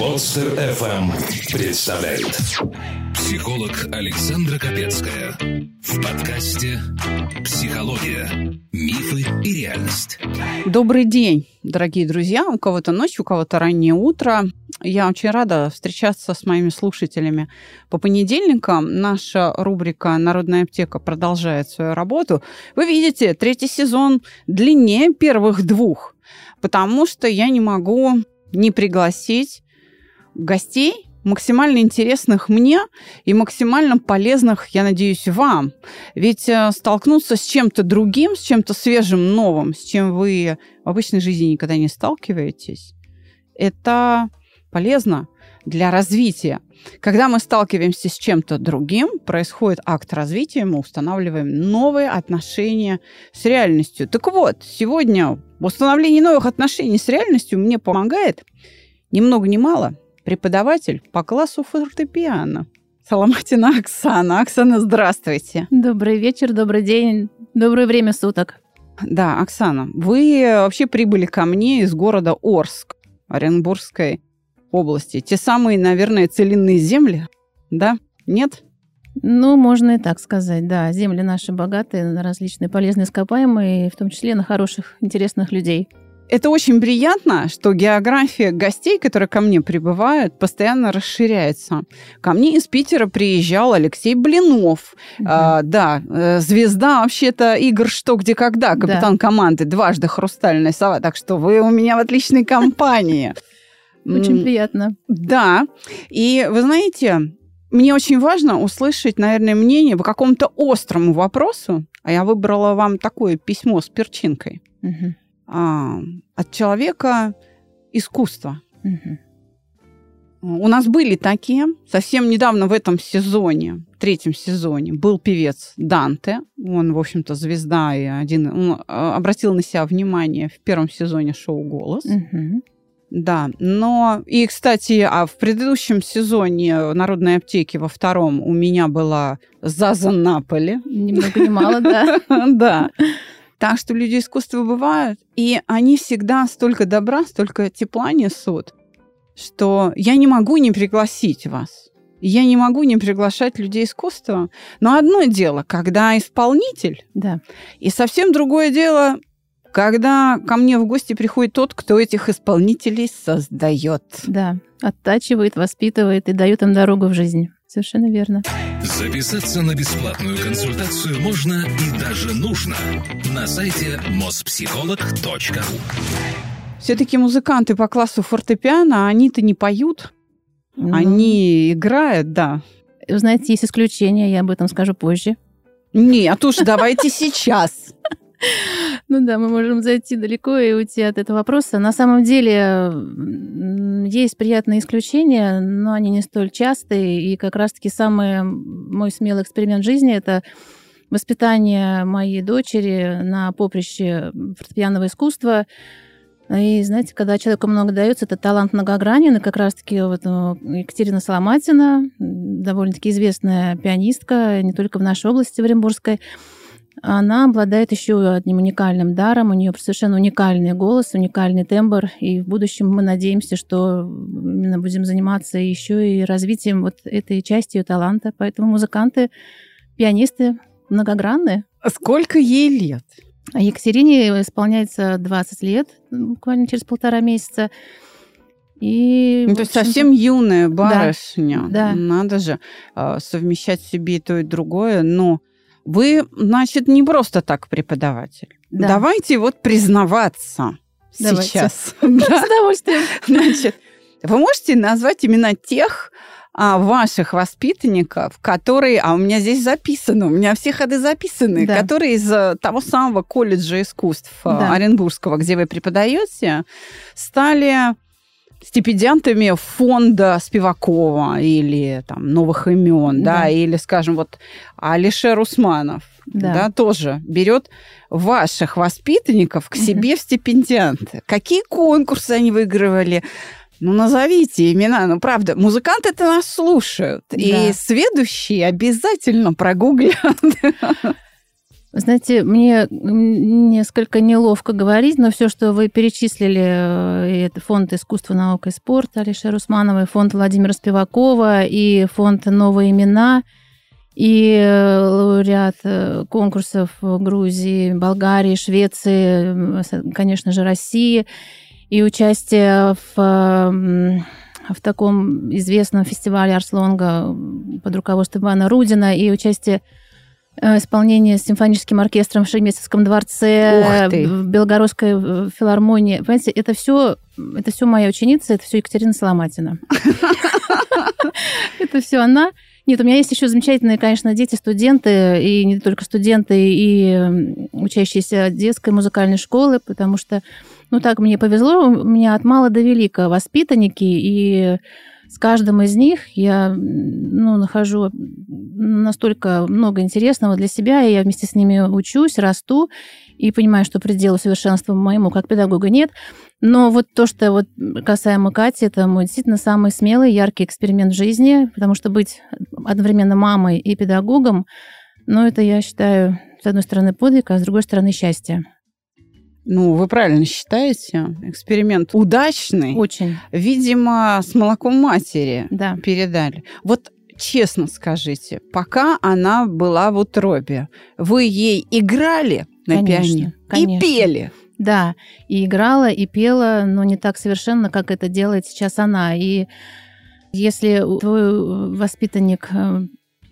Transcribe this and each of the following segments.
Подстер FM представляет Психолог Александра Капецкая в подкасте «Психология. Мифы и реальность». Добрый день, дорогие друзья. У кого-то ночь, у кого-то раннее утро. Я очень рада встречаться с моими слушателями. По понедельникам наша рубрика «Народная аптека» продолжает свою работу. Вы видите, третий сезон длиннее первых двух, потому что я не могу не пригласить гостей, максимально интересных мне и максимально полезных, я надеюсь, вам. Ведь э, столкнуться с чем-то другим, с чем-то свежим, новым, с чем вы в обычной жизни никогда не сталкиваетесь, это полезно для развития. Когда мы сталкиваемся с чем-то другим, происходит акт развития, мы устанавливаем новые отношения с реальностью. Так вот, сегодня в установлении новых отношений с реальностью мне помогает ни много ни мало преподаватель по классу фортепиано. Соломатина Оксана. Оксана, здравствуйте. Добрый вечер, добрый день, доброе время суток. Да, Оксана, вы вообще прибыли ко мне из города Орск, Оренбургской области. Те самые, наверное, целинные земли, да? Нет? Ну, можно и так сказать, да. Земли наши богатые на различные полезные ископаемые, в том числе на хороших, интересных людей. Это очень приятно, что география гостей, которые ко мне прибывают, постоянно расширяется. Ко мне из Питера приезжал Алексей Блинов. Угу. А, да, э, звезда вообще-то игр «Что, где, когда», капитан да. команды, дважды «Хрустальная сова». Так что вы у меня в отличной компании. Очень приятно. Да. И вы знаете, мне очень важно услышать, наверное, мнение по какому-то острому вопросу. А я выбрала вам такое письмо с перчинкой. Угу а, от человека искусства. Угу. У нас были такие. Совсем недавно в этом сезоне, в третьем сезоне, был певец Данте. Он, в общем-то, звезда и один... Он а, обратил на себя внимание в первом сезоне шоу «Голос». Угу. Да, но и, кстати, а в предыдущем сезоне «Народной аптеки» во втором у меня была Заза Наполи. Ни много ни мало, да. Да. Так что люди искусства бывают, и они всегда столько добра, столько тепла несут, что я не могу не пригласить вас. Я не могу не приглашать людей искусства. Но одно дело, когда исполнитель, да. и совсем другое дело, когда ко мне в гости приходит тот, кто этих исполнителей создает. Да, оттачивает, воспитывает и дает им дорогу в жизнь. Совершенно верно. Записаться на бесплатную консультацию можно и даже нужно на сайте mospsycholog.ru Все-таки музыканты по классу фортепиано, они-то не поют, ну, они играют, да. Вы знаете, есть исключения, я об этом скажу позже. Нет, уж давайте сейчас. Ну да, мы можем зайти далеко и уйти от этого вопроса. На самом деле есть приятные исключения, но они не столь частые. И как раз-таки самый мой смелый эксперимент жизни – это воспитание моей дочери на поприще фортепианного искусства. И знаете, когда человеку много дается, это талант многогранен. И как раз-таки вот ну, Екатерина Соломатина, довольно-таки известная пианистка, не только в нашей области, в Оренбургской, она обладает еще одним уникальным даром. У нее совершенно уникальный голос, уникальный тембр. И в будущем мы надеемся, что именно будем заниматься еще и развитием вот этой части ее таланта. Поэтому музыканты, пианисты многогранные. Сколько ей лет? А Екатерине исполняется 20 лет, буквально через полтора месяца. И, ну, то есть совсем юная барышня. Да, да. Надо же а, совмещать в себе и то, и другое. Но вы, значит, не просто так преподаватель. Да. Давайте вот признаваться Давайте. сейчас. С удовольствием. Значит, вы можете назвать имена тех а, ваших воспитанников, которые, а у меня здесь записано, у меня все ходы записаны, да. которые из э, того самого колледжа искусств э, да. Оренбургского, где вы преподаете, стали стипендиантами фонда Спивакова или там новых имен, да, да или, скажем, вот Алишер Усманов, да, да тоже берет ваших воспитанников к себе в стипендианты. Какие конкурсы они выигрывали? Ну, назовите имена. Ну, правда, музыканты это нас слушают. Да. И следующие обязательно прогуглят. Знаете, мне несколько неловко говорить, но все, что вы перечислили, э, это фонд искусства, наука и спорта Алишер Усмановой, фонд Владимира Спивакова и фонд «Новые имена», и э, лауреат э, конкурсов Грузии, Болгарии, Швеции, конечно же, России, и участие в в таком известном фестивале Арслонга под руководством Ивана Рудина и участие исполнение с симфоническим оркестром в Шереметьевском дворце, в Белгородской э, филармонии. Понимаете, это все, это все моя ученица, это все Екатерина Соломатина. Это все она. Нет, у меня есть еще замечательные, конечно, дети, студенты, и не только студенты, и учащиеся детской музыкальной школы, потому что, ну так мне повезло, у меня от мала до велика воспитанники, и с каждым из них я ну, нахожу настолько много интересного для себя, и я вместе с ними учусь, расту и понимаю, что предела совершенства моему как педагога нет. Но вот то, что вот касаемо Кати, это мой действительно самый смелый, яркий эксперимент в жизни, потому что быть одновременно мамой и педагогом, ну, это, я считаю, с одной стороны подвиг, а с другой стороны счастье. Ну, вы правильно считаете. Эксперимент удачный. Очень. Видимо, с молоком матери да. передали. Вот честно скажите, пока она была в утробе, вы ей играли на конечно, пианино конечно. и пели? Да, и играла, и пела, но не так совершенно, как это делает сейчас она. И если твой воспитанник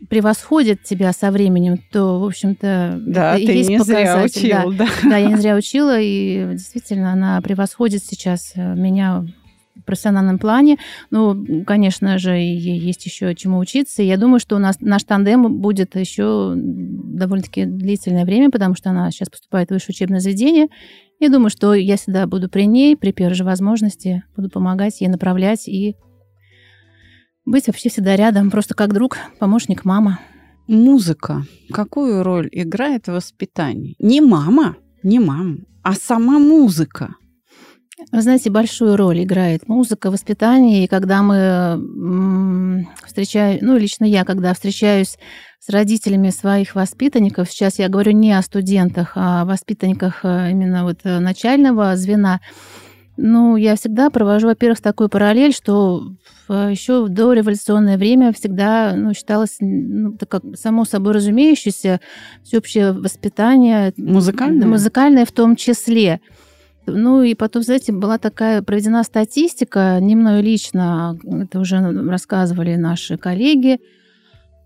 превосходит тебя со временем, то, в общем-то, да, ты есть не зря учил, да. Да. да, я не зря учила, и действительно она превосходит сейчас меня в профессиональном плане. Ну, конечно же, есть еще чему учиться. И я думаю, что у нас наш тандем будет еще довольно-таки длительное время, потому что она сейчас поступает в высшее учебное заведение. Я думаю, что я всегда буду при ней, при первой же возможности, буду помогать ей направлять и быть вообще всегда рядом, просто как друг, помощник, мама. Музыка какую роль играет в воспитании? Не мама, не мама, а сама музыка. Вы знаете, большую роль играет музыка воспитании. И когда мы встречаем, ну, лично я, когда встречаюсь с родителями своих воспитанников, сейчас я говорю не о студентах, а о воспитанниках э, именно вот э, начального звена, ну, я всегда провожу, во-первых, такую параллель, что еще в дореволюционное время всегда ну, считалось ну, так как само собой разумеющееся всеобщее воспитание. Музыкальное? Музыкальное в том числе. Ну и потом, знаете, была такая проведена статистика, не мною лично, это уже рассказывали наши коллеги.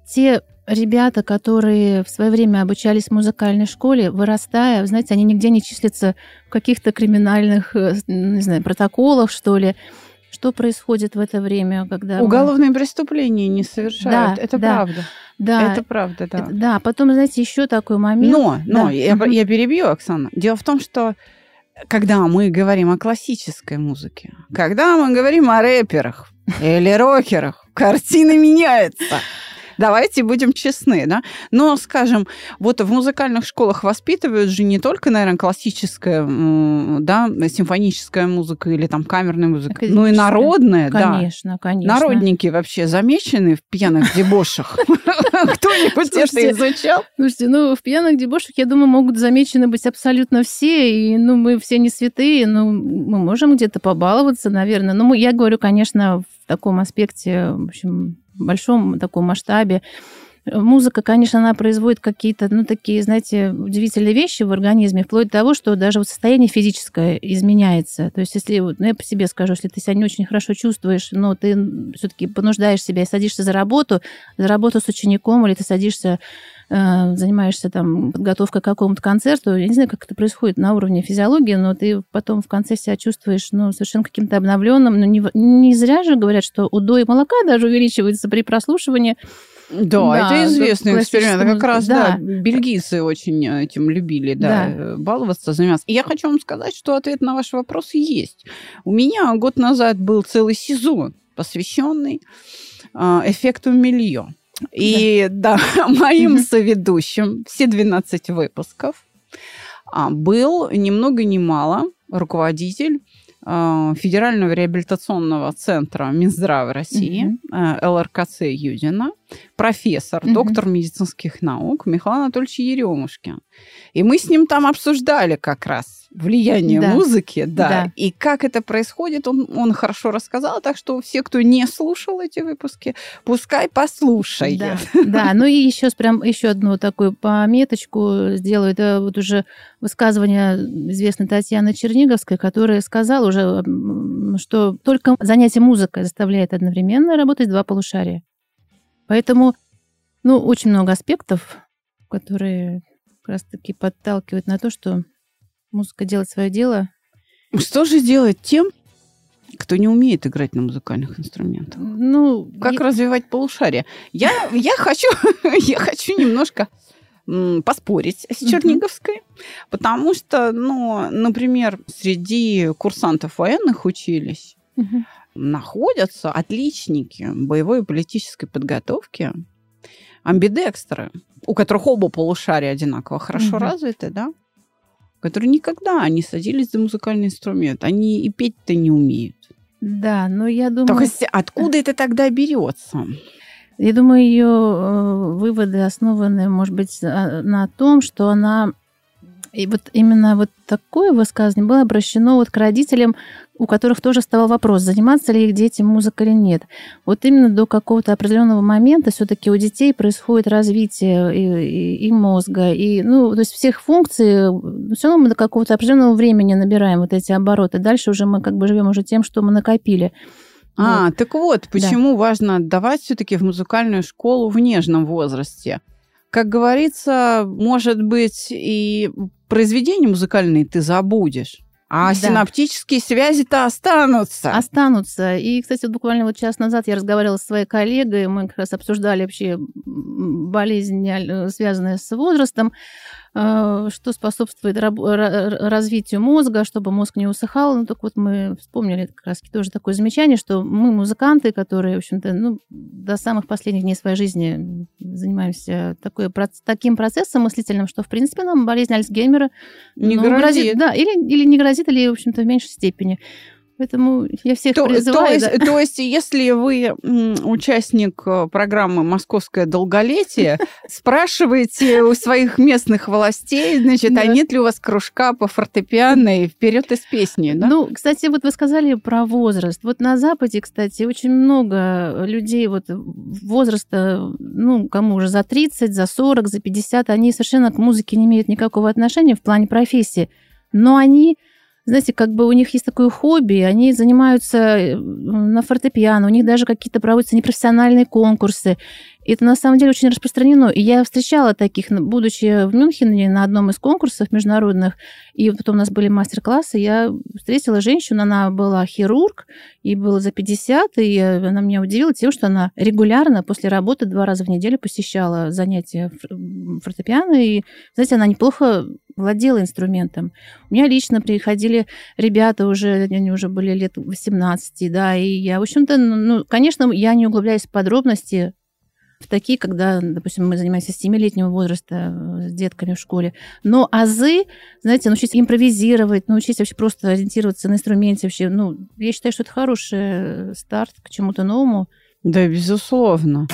Те ребята, которые в свое время обучались в музыкальной школе, вырастая, знаете, они нигде не числятся в каких-то криминальных, э, не знаю, протоколах, что ли. Что происходит в это время, когда... Уголовные мы... преступления не совершают. Да, это да, правда. Да. Это правда, да. Да, потом, знаете, еще такой момент. Но, но, да. я, я перебью, Оксана. Дело в том, что когда мы говорим о классической музыке, когда мы говорим о рэперах или рокерах, картина меняется. Давайте будем честны, да. Но, скажем, вот в музыкальных школах воспитывают же не только, наверное, классическая, да, симфоническая музыка или там камерная музыка, но и народная, да. Конечно, конечно. Народники вообще замечены в пьяных дебошах? Кто-нибудь это изучал? Слушайте, ну, в пьяных дебошах, я думаю, могут замечены быть абсолютно все, и, ну, мы все не святые, но мы можем где-то побаловаться, наверное. Но я говорю, конечно, в таком аспекте, в общем, большом таком масштабе. Музыка, конечно, она производит какие-то, ну, такие, знаете, удивительные вещи в организме, вплоть до того, что даже вот состояние физическое изменяется. То есть, если, ну, я по себе скажу, если ты себя не очень хорошо чувствуешь, но ты все-таки понуждаешь себя и садишься за работу, за работу с учеником, или ты садишься Э, занимаешься там подготовкой к какому-то концерту, я не знаю, как это происходит на уровне физиологии, но ты потом в конце себя чувствуешь, ну, совершенно каким-то обновленным. Ну, не, не зря же говорят, что удой молока даже увеличивается при прослушивании. Да, да это известный эксперимент. Как раз, да. да, бельгийцы очень этим любили, да, да, э, баловаться, заниматься. И я хочу вам сказать, что ответ на ваш вопрос есть. У меня год назад был целый сезон, посвященный а, эффекту миллион. И да, да моим соведущим все 12 выпусков а, был ни много ни мало руководитель а, Федерального реабилитационного центра Минздрава России, mm-hmm. ЛРКЦ Юдина, профессор, Мгм. доктор медицинских наук Михаил Анатольевич Еремушкин. И мы с ним там обсуждали как раз влияние Да. музыки, да, Да. и как это происходит, он, он хорошо рассказал, так что все, кто не слушал эти выпуски, пускай послушает. Да, да, ну и еще прям еще одну такую пометочку сделаю. Это вот уже высказывание известной Татьяны Черниговской, которая сказала уже, что только занятие музыкой заставляет одновременно работать два полушария. Поэтому, ну, очень много аспектов, которые как раз-таки подталкивают на то, что музыка делает свое дело. Что же делать тем, кто не умеет играть на музыкальных инструментах? Ну, Как и- развивать полушарие? Я, я, хочу, я хочу немножко поспорить с. Черниговской, потому что, ну, например, среди курсантов военных учились Мгм. Находятся отличники боевой и политической подготовки, амбидекстеры, у которых оба полушария одинаково хорошо Мгм. развиты, да, которые никогда не садились за музыкальный инструмент. Они и петь-то не умеют. Да, но я думаю... Так если откуда это тогда берется? Я думаю, ее э, выводы основаны, может быть, а, на том, что она и вот именно вот такое высказывание было обращено вот к родителям, у которых тоже вставал вопрос, заниматься ли их дети музыкой или нет. Вот именно до какого-то определенного момента все-таки у детей происходит развитие и, и- и мозга, и ну, то есть всех функций, все равно мы до какого-то определенного времени набираем вот эти обороты. Дальше уже мы как бы живем уже тем, что мы накопили. А, так вот, почему важно отдавать все-таки в музыкальную школу в нежном возрасте. Как говорится, может быть, и произведения музыкальные ты забудешь, а Да. синаптические связи-то останутся. останутся. И, кстати, вот буквально вот час назад я разговаривала со своей коллегой, мы как раз обсуждали вообще болезни, э, связанные с возрастом, что способствует развитию мозга, чтобы мозг не усыхал. Ну, так вот мы вспомнили как раз тоже такое замечание, что мы музыканты, которые, в общем-то, ну, до самых последних дней своей жизни занимаемся такой, таким процессом мыслительным, что, в принципе, нам болезнь Альцгеймера Не ну, грозит. Да, или, или не грозит, или, в общем-то, в меньшей степени. Поэтому я всех То, призываю... то есть, да. то есть, если вы участник э, программы «Московское долголетие», спрашивайте у своих местных властей, значит, а нет ли у вас кружка по фортепиано и вперед из песни, да? Ну, кстати, вот вы сказали про возраст. Вот на Западе, кстати, очень много людей вот возраста, ну, кому уже за 30, за 40, за 50, они совершенно к музыке не имеют никакого отношения в плане профессии. Но они, знаете, как бы у них есть такое хобби, они занимаются э, на фортепиано, у них даже какие-то проводятся непрофессиональные конкурсы. И это на самом деле очень распространено. И я встречала таких, будучи в Мюнхене на одном из конкурсов международных, и потом у нас были мастер-классы, я встретила женщину, она была хирург, ей было за 50, и она меня удивила тем, что она регулярно после работы два раза в неделю посещала занятия фор- фортепиано, и, знаете, она неплохо владела инструментом. У меня лично приходили ребята уже, они уже были лет 18, да, и я, в общем-то, ну, ну, конечно, я не углубляюсь в подробности, в такие, когда, допустим, мы занимаемся с 7-летнего возраста э, с детками в школе. Но азы, знаете, научиться импровизировать, научиться вообще просто ориентироваться на инструменте вообще, ну, я считаю, что это хороший э, старт к чему-то новому. Да, безусловно.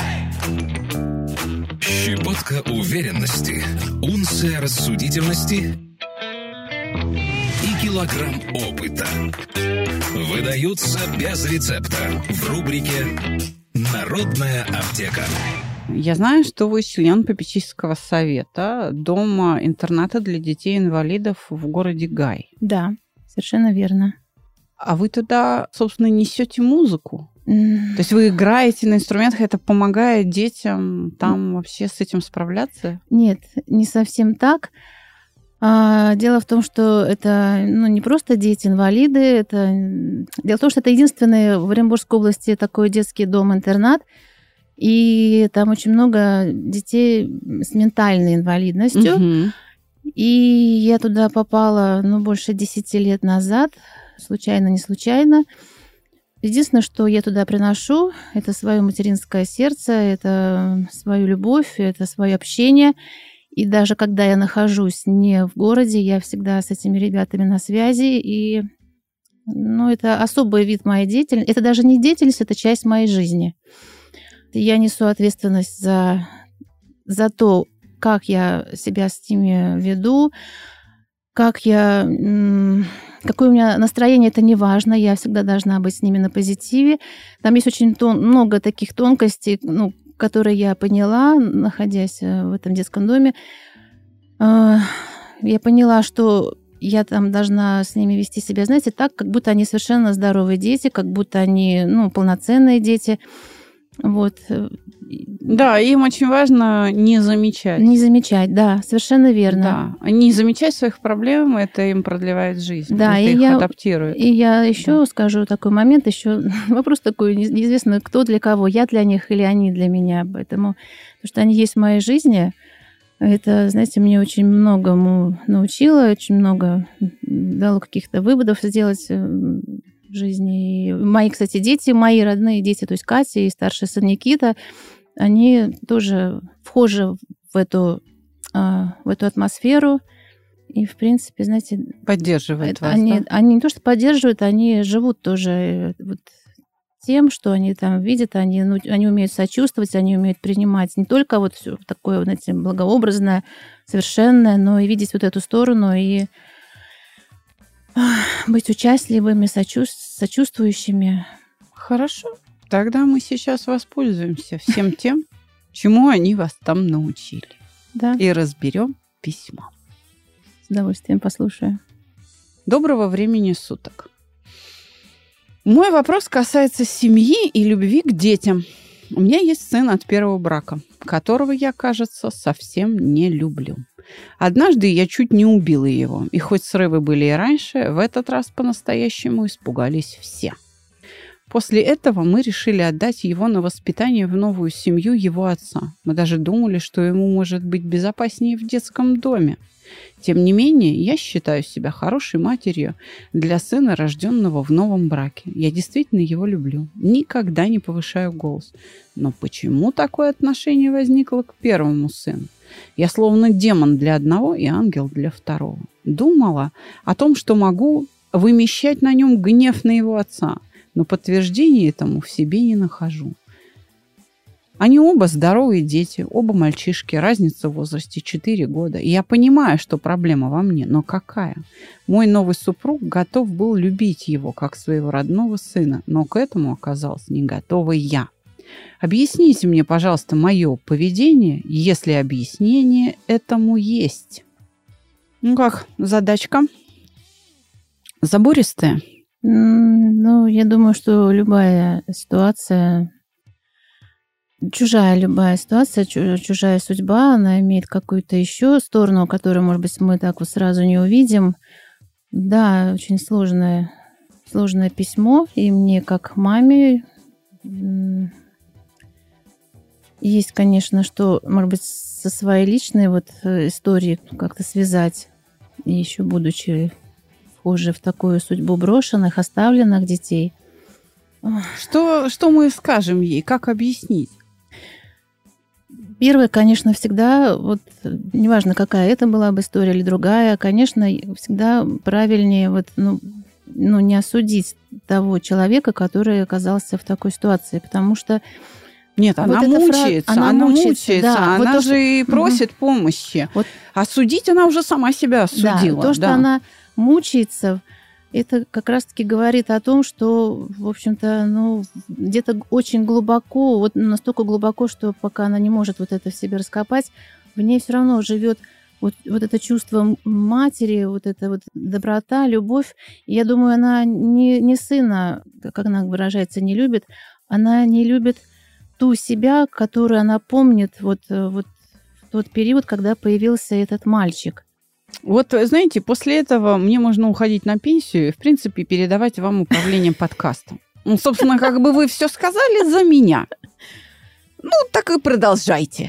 Щепотка уверенности, унция рассудительности и килограмм опыта. Выдаются без рецепта в рубрике «Народная аптека». Я знаю, что вы член попечительского совета дома-интерната для детей-инвалидов в городе Гай. Да, совершенно верно. А вы туда, собственно, несете музыку? То есть вы играете на инструментах, это помогает детям там вообще с этим справляться? Нет, не совсем так. А, Дело в том, что это ну, не просто дети-инвалиды, это... Дело в том, что это единственный в Оренбургской области такой детский дом-интернат, и там очень много детей с ментальной инвалидностью. Мгм. И я туда попала, ну, больше 10 лет назад, случайно, не случайно. Единственное, что я туда приношу, это свое материнское сердце, это свою любовь, это свое общение. И даже когда я нахожусь не в городе, я всегда с этими ребятами на связи. И ну, это особый вид моей деятельности. Это даже не деятельность, это часть моей жизни. я несу ответственность за, за то, как я себя с ними веду, как я... Какое у меня настроение, это не важно. Я всегда должна быть с ними на позитиве. Там есть очень тон, много таких тонкостей, ну, которые я поняла, находясь э, в этом детском доме. А, я поняла, что я там должна с ними вести себя, знаете, так, как будто они совершенно здоровые дети, как будто они, ну, полноценные дети. Вот. Э, да, им очень важно не замечать. Не замечать, да, совершенно верно. Да, не замечать своих проблем, это им продлевает жизнь, да, это и их я, адаптирует. И я еще да. скажу такой момент, еще вопрос такой, неизвестно, кто для кого, я для них или они для меня, поэтому, потому что они есть в моей жизни, это, знаете, мне очень многому научило, очень много дало каких-то выводов сделать э, жизни. И мои, кстати, дети, мои родные дети, то есть Катя и старший сын Никита, они тоже вхожи в эту, а, в эту атмосферу. И, в принципе, знаете... Поддерживают вас, они, да? они не то, что поддерживают, они живут тоже э, вот тем, что они там видят, они, ну, они умеют сочувствовать, они умеют принимать не только вот все такое, знаете, благообразное, совершенное, но и видеть вот эту сторону и быть участливыми, сочувствующими. Хорошо. Тогда мы сейчас воспользуемся всем тем, чему они вас там научили. Да. И разберем письмо. С удовольствием послушаю. Доброго времени суток. Мой вопрос касается семьи и любви к детям. У меня есть сын от первого брака, которого я, кажется, совсем не люблю. Однажды я чуть не убила его, и хоть срывы были и раньше, в этот раз по-настоящему испугались все – После этого мы решили отдать его на воспитание в новую семью его отца. Мы даже думали, что ему может быть безопаснее в детском доме. Тем не менее, я считаю себя хорошей матерью для сына, рожденного в новом браке. Я действительно его люблю. Никогда не повышаю голос. Но почему такое отношение возникло к первому сыну? Я словно демон для одного и ангел для второго. Думала о том, что могу вымещать на нем гнев на его отца – но подтверждения этому в себе не нахожу. Они оба здоровые дети, оба мальчишки, разница в возрасте 4 года. И я понимаю, что проблема во мне, но какая? Мой новый супруг готов был любить его, как своего родного сына, но к этому оказалась не готова я. Объясните мне, пожалуйста, мое поведение, если объяснение этому есть. Ну как, задачка? Забористая? Ну, я думаю, что любая ситуация, чужая любая ситуация, чужая судьба, она имеет какую-то еще сторону, которую, может быть, мы так вот сразу не увидим. Да, очень сложное, сложное письмо, и мне как маме есть, конечно, что, может быть, со своей личной вот э, историей как-то связать, еще будучи похожи в такую судьбу брошенных, оставленных детей. Что, что мы скажем ей? Как объяснить? Первое, конечно, всегда, вот неважно, какая это была бы история или другая, конечно, всегда правильнее вот, ну, ну, не осудить того человека, который оказался в такой ситуации, потому что нет, вот она мучается, фраз... она, она мучается, мучается да. она вот же то, и просит угу. помощи. Вот. А судить она уже сама себя осудила. Да, то, что да. она мучается, это как раз-таки говорит о том, что, в общем-то, ну, где-то очень глубоко, вот настолько глубоко, что пока она не может вот это в себе раскопать, в ней все равно живет вот, вот это чувство матери, вот эта вот доброта, любовь. Я думаю, она не, не сына, как она выражается, не любит, она не любит ту себя, которую она помнит вот, вот в тот период, когда появился этот мальчик. Вот, знаете, после этого мне можно уходить на пенсию и, в принципе, передавать вам управление подкастом. Ну, собственно, как бы вы все сказали за меня. Ну, так и продолжайте.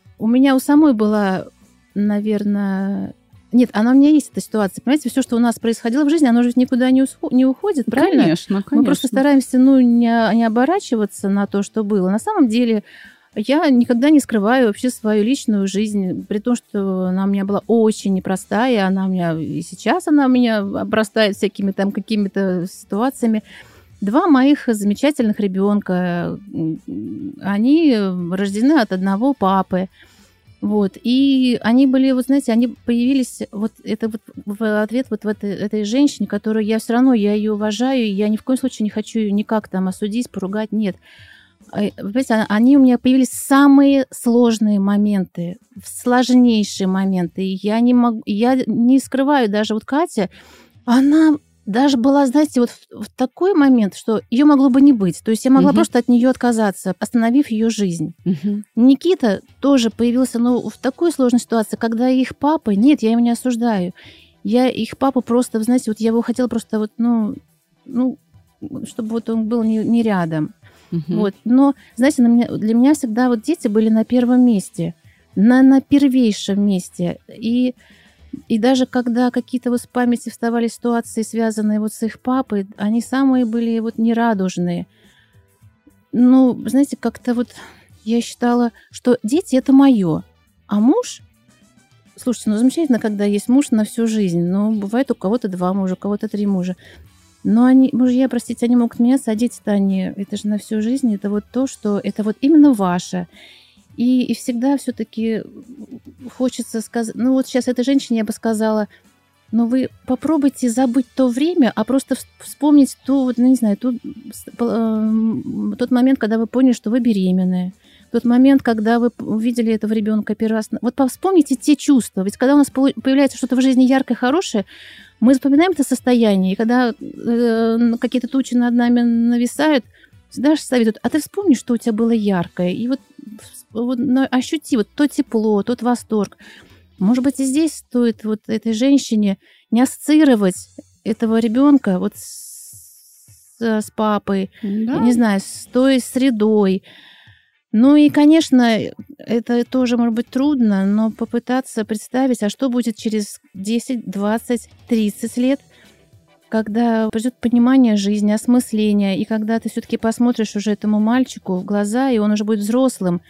у меня у самой была, наверное, нет, она у меня есть, эта ситуация. Понимаете, все, что у нас происходило в жизни, оно же никуда не, не уходит, правильно? Конечно, конечно. Мы просто стараемся, ну, не, не оборачиваться на то, что было. На самом деле, я никогда не скрываю вообще свою личную жизнь, при том, что она у меня была очень непростая, она у меня и сейчас она у меня обрастает всякими там какими-то ситуациями. Два моих замечательных ребенка, они рождены от одного папы. Вот. И они были, вот знаете, они появились, вот это вот в ответ вот в этой, этой женщине, которую я все равно, я ее уважаю, я ни в коем случае не хочу ее никак там осудить, поругать, нет. А, понимаете, а, они у меня появились самые сложные моменты, сложнейшие моменты. Я не могу, я не скрываю даже вот Катя, она даже была, знаете, вот в, в такой момент, что ее могло бы не быть. То есть я могла угу. просто от нее отказаться, остановив ее жизнь. Угу. Никита тоже появился, но в такой сложной ситуации, когда их папа, нет, я его не осуждаю. Я их папа просто, знаете, вот я его хотела просто вот, ну, ну, чтобы вот он был не, не рядом. Угу. Вот. Но, знаете, на меня, для меня всегда вот дети были на первом месте, на, на первейшем месте. И и даже когда какие-то вот в памяти вставали ситуации, связанные вот с их папой, они самые были вот нерадужные. Ну, знаете, как-то вот я считала, что дети это мое, а муж Слушайте, ну замечательно, когда есть муж на всю жизнь. Но бывает у кого-то два мужа, у кого-то три мужа. Но они, мужья, простите, они могут меняться, а дети-то они, это же на всю жизнь, это вот то, что это вот именно ваше. И, и всегда все-таки хочется сказать, ну вот сейчас этой женщине я бы сказала, но вы попробуйте забыть то время, а просто вспомнить ту, ну, не знаю, ту, э, тот момент, когда вы поняли, что вы беременны, тот момент, когда вы увидели этого ребенка первый раз. Вот вспомните те чувства. Ведь когда у нас появляется что-то в жизни яркое, хорошее, мы запоминаем это состояние. И когда э, какие-то тучи над нами нависают, же советуют, а ты вспомни, что у тебя было яркое. И вот вот, ощути вот то тепло, тот восторг. Может быть, и здесь стоит вот этой женщине не ассоциировать этого ребенка вот с, с папой, да. не знаю, с той средой. Ну и, конечно, это тоже может быть трудно, но попытаться представить, а что будет через 10, 20, 30 лет, когда придет понимание жизни, осмысление, и когда ты все-таки посмотришь уже этому мальчику в глаза, и он уже будет взрослым,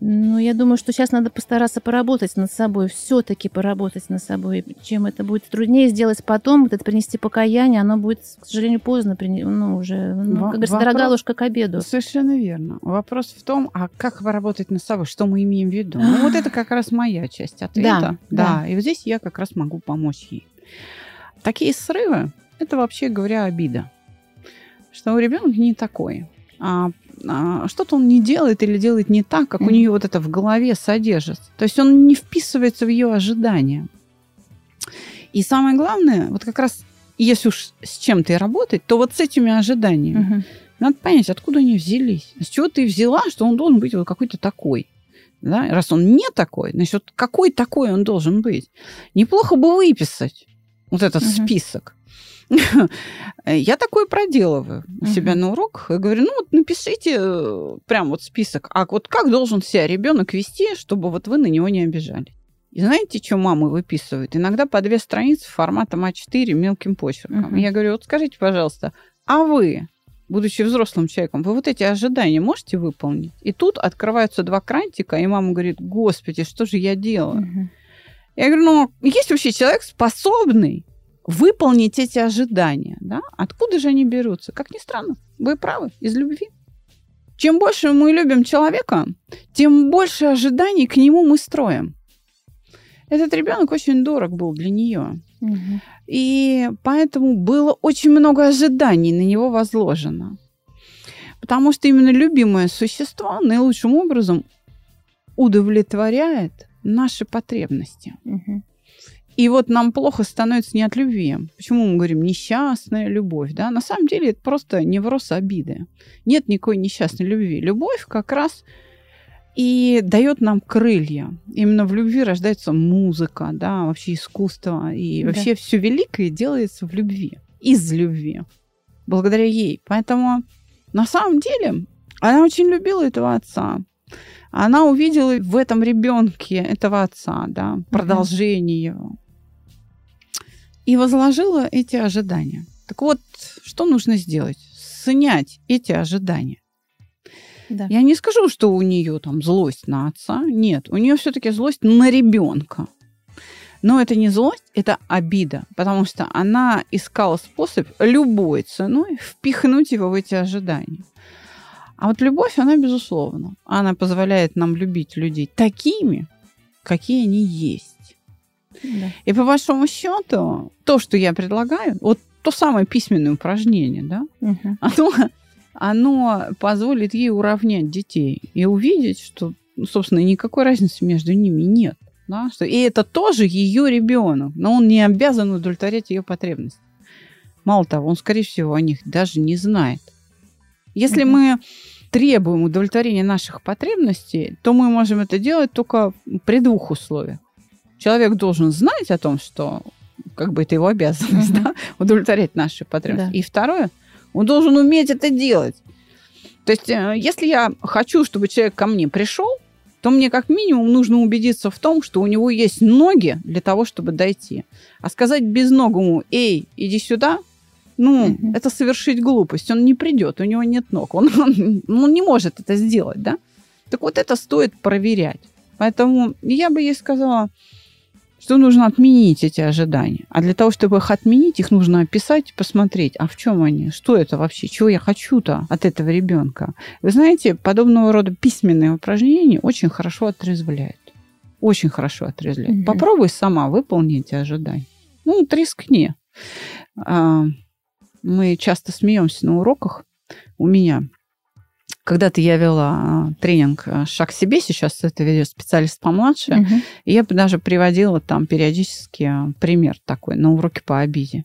ну, я думаю, что сейчас надо постараться поработать над собой, все-таки поработать над собой. Чем это будет труднее сделать потом, вот это принести покаяние, оно будет, к сожалению, поздно, ну, уже, ну, как говорится, Вопрос... дорога ложка к обеду. Совершенно верно. Вопрос в том, а как поработать над собой, что мы имеем в виду? Ну, вот это как раз моя часть ответа. Да, да. да. И вот здесь я как раз могу помочь ей. Такие срывы, это вообще говоря обида. Что у ребенка не такой. А а, что-то он не делает или делает не так, как mm-hmm. у нее вот это в голове содержится. То есть он не вписывается в ее ожидания. И самое главное, вот как раз если уж с чем-то и работать, то вот с этими ожиданиями. Mm-hmm. Надо понять, откуда они взялись. С чего ты взяла, что он должен быть вот какой-то такой. Да? Раз он не такой, значит, какой такой он должен быть. Неплохо бы выписать вот этот mm-hmm. список. Я такое проделываю у себя на уроках. Я говорю, ну вот напишите э, прям вот список, а вот как должен себя ребенок вести, чтобы вот вы на него не обижали. И знаете, что мамы выписывают? Иногда по две страницы форматом А4 мелким почерком. Я говорю, вот скажите, пожалуйста, а вы, будучи взрослым человеком, вы вот эти ожидания можете выполнить? И тут открываются два крантика, и мама говорит, господи, что же я делаю? Я говорю, ну, есть вообще человек способный выполнить эти ожидания. Да? Откуда же они берутся? Как ни странно, вы правы, из любви. Чем больше мы любим человека, тем больше ожиданий к нему мы строим. Этот ребенок очень дорог был для нее. Угу. И поэтому было очень много ожиданий на него возложено. Потому что именно любимое существо наилучшим образом удовлетворяет наши потребности. Угу. И вот нам плохо становится не от любви. Почему мы говорим несчастная любовь? Да? На самом деле это просто невроз обиды. Нет никакой несчастной любви. Любовь как раз и дает нам крылья. Именно в любви рождается музыка, да, вообще искусство. И да. вообще все великое делается в любви, из любви. благодаря ей. Поэтому на самом деле она очень любила этого отца. Она увидела в этом ребенке этого отца, да, продолжение его. И возложила эти ожидания. Так вот, что нужно сделать? Снять эти ожидания. Да. Я не скажу, что у нее там злость на отца. Нет, у нее все-таки злость на ребенка. Но это не злость, это обида, потому что она искала способ любой ценой впихнуть его в эти ожидания. А вот любовь, она безусловно, она позволяет нам любить людей такими, какие они есть. Да. И по большому счету, то, что я предлагаю, вот то самое письменное упражнение, да, Мгм. оно, оно позволит ей уравнять детей и увидеть, что, ну, собственно, никакой разницы между ними нет. Да? Что, и это тоже ее ребенок, но он не обязан удовлетворять ее потребности. Мало того, он, скорее всего, о них даже не знает. Если мы требуем удовлетворения наших потребностей, то мы можем это делать только при двух условиях. Человек должен знать о том, что как бы это его обязанность, да, удовлетворять наши потребности. Да. И второе, он должен уметь это делать. То есть, э, если я хочу, чтобы человек ко мне пришел, то мне как минимум нужно убедиться в том, что у него есть ноги для того, чтобы дойти. А сказать безногому, эй, иди сюда, ну, Мгм. это совершить глупость. Он не придет, у него нет ног. Он, он, он не может это сделать, да? Так вот это стоит проверять. Поэтому я бы ей сказала, что нужно отменить эти ожидания. А для того, чтобы их отменить, их нужно описать, посмотреть, а в чем они, что это вообще, чего я хочу-то от этого ребенка. Вы знаете, подобного рода письменные упражнения очень хорошо отрезвляют. Очень хорошо отрезвляют. Мгм. Попробуй сама выполнить эти ожидания. Ну. А, Мы часто смеемся на уроках у меня. Когда-то я вела а, тренинг а, «Шаг к себе», сейчас это ведет специалист помладше. Мгм. И я даже приводила там периодически а, пример такой на уроке по обиде.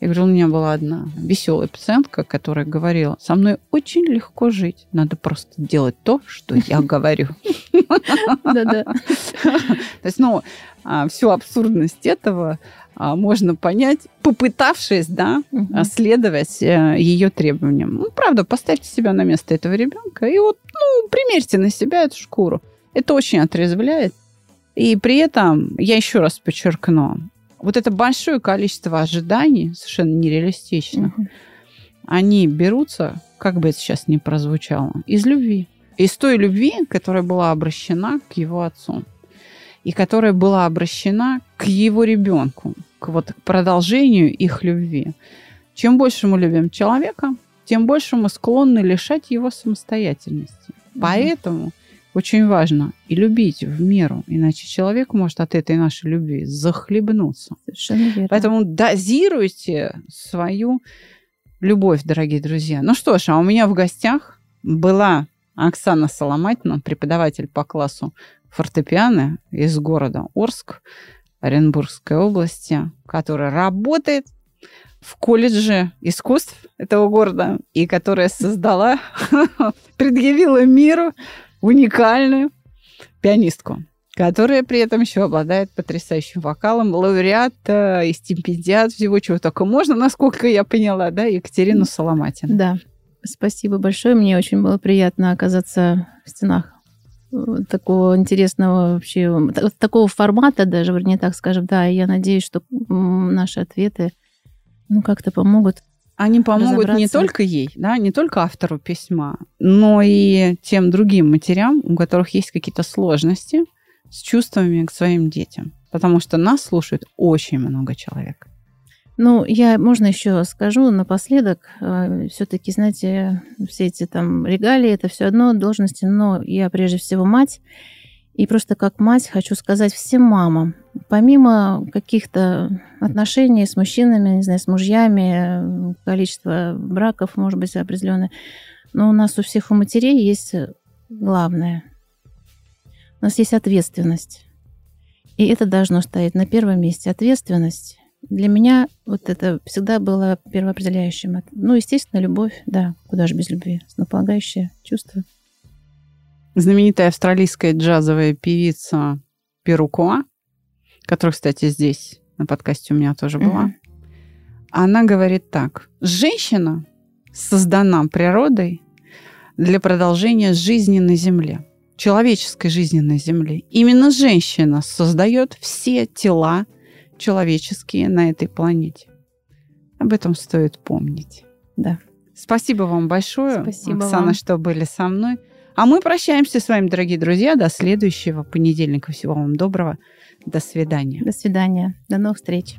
Я говорю, у меня была одна веселая пациентка, которая говорила, со мной очень легко жить, надо просто делать то, что я говорю. Да-да. То есть, ну, всю абсурдность этого а, можно понять, попытавшись, да, а, следовать ее требованиям. Ну, правда, поставьте себя на место этого ребенка и вот, ну, примерьте на себя эту шкуру. Это очень отрезвляет. И при этом, я еще раз подчеркну, вот это большое количество ожиданий, совершенно нереалистичных, Мгм. они берутся, как бы это сейчас ни прозвучало, из любви. Из той любви, которая была обращена к его отцу. И которая была обращена к его ребенку, к вот продолжению их любви. Чем больше мы любим человека, тем больше мы склонны лишать его самостоятельности. Мгм. Поэтому очень важно и любить в меру, иначе человек может от этой нашей любви захлебнуться. Совершенно верно. Поэтому дозируйте свою любовь, дорогие друзья. Ну что ж, а у меня в гостях была Оксана Соломатина, преподаватель по классу фортепиано из города Орск, Оренбургской области, которая работает в колледже искусств этого города и которая создала, предъявила миру уникальную пианистку, которая при этом еще обладает потрясающим вокалом, лауреат э, и стипендиат всего, чего только можно, насколько я поняла, да, Екатерину Соломатину. Да. Спасибо большое. Мне очень было приятно оказаться в стенах такого интересного вообще, та- такого формата даже, вернее так скажем, да, и я надеюсь, что наши ответы ну, как-то помогут. Они помогут не только ей, да, не только автору письма, но и тем другим матерям, у которых есть какие-то сложности с чувствами к своим детям. Потому что нас слушает очень много человек. Ну, я, можно еще скажу напоследок, все-таки, знаете, все эти там регалии, это все одно должности, но я прежде всего мать, и просто как мать хочу сказать всем мамам, помимо каких-то отношений с мужчинами, не знаю, с мужьями, количество браков, может быть, определенное, но у нас у всех у матерей есть главное. У нас есть ответственность. И это должно стоять на первом месте. Ответственность. Для меня вот это всегда было первоопределяющим. Ну, естественно, любовь, да, куда же без любви, основополагающее чувство. Знаменитая австралийская джазовая певица Перукуа, которая, кстати, здесь на подкасте у меня тоже была, Мгм. она говорит так. Женщина создана природой для продолжения жизни на Земле, человеческой жизни на Земле. Именно женщина создает все тела человеческие на этой планете. Об этом стоит помнить. Да. Спасибо вам большое, Спасибо Оксана, вам. что были со мной. А мы прощаемся с вами, дорогие друзья, до следующего понедельника. Всего вам доброго. До свидания. До свидания. До новых встреч.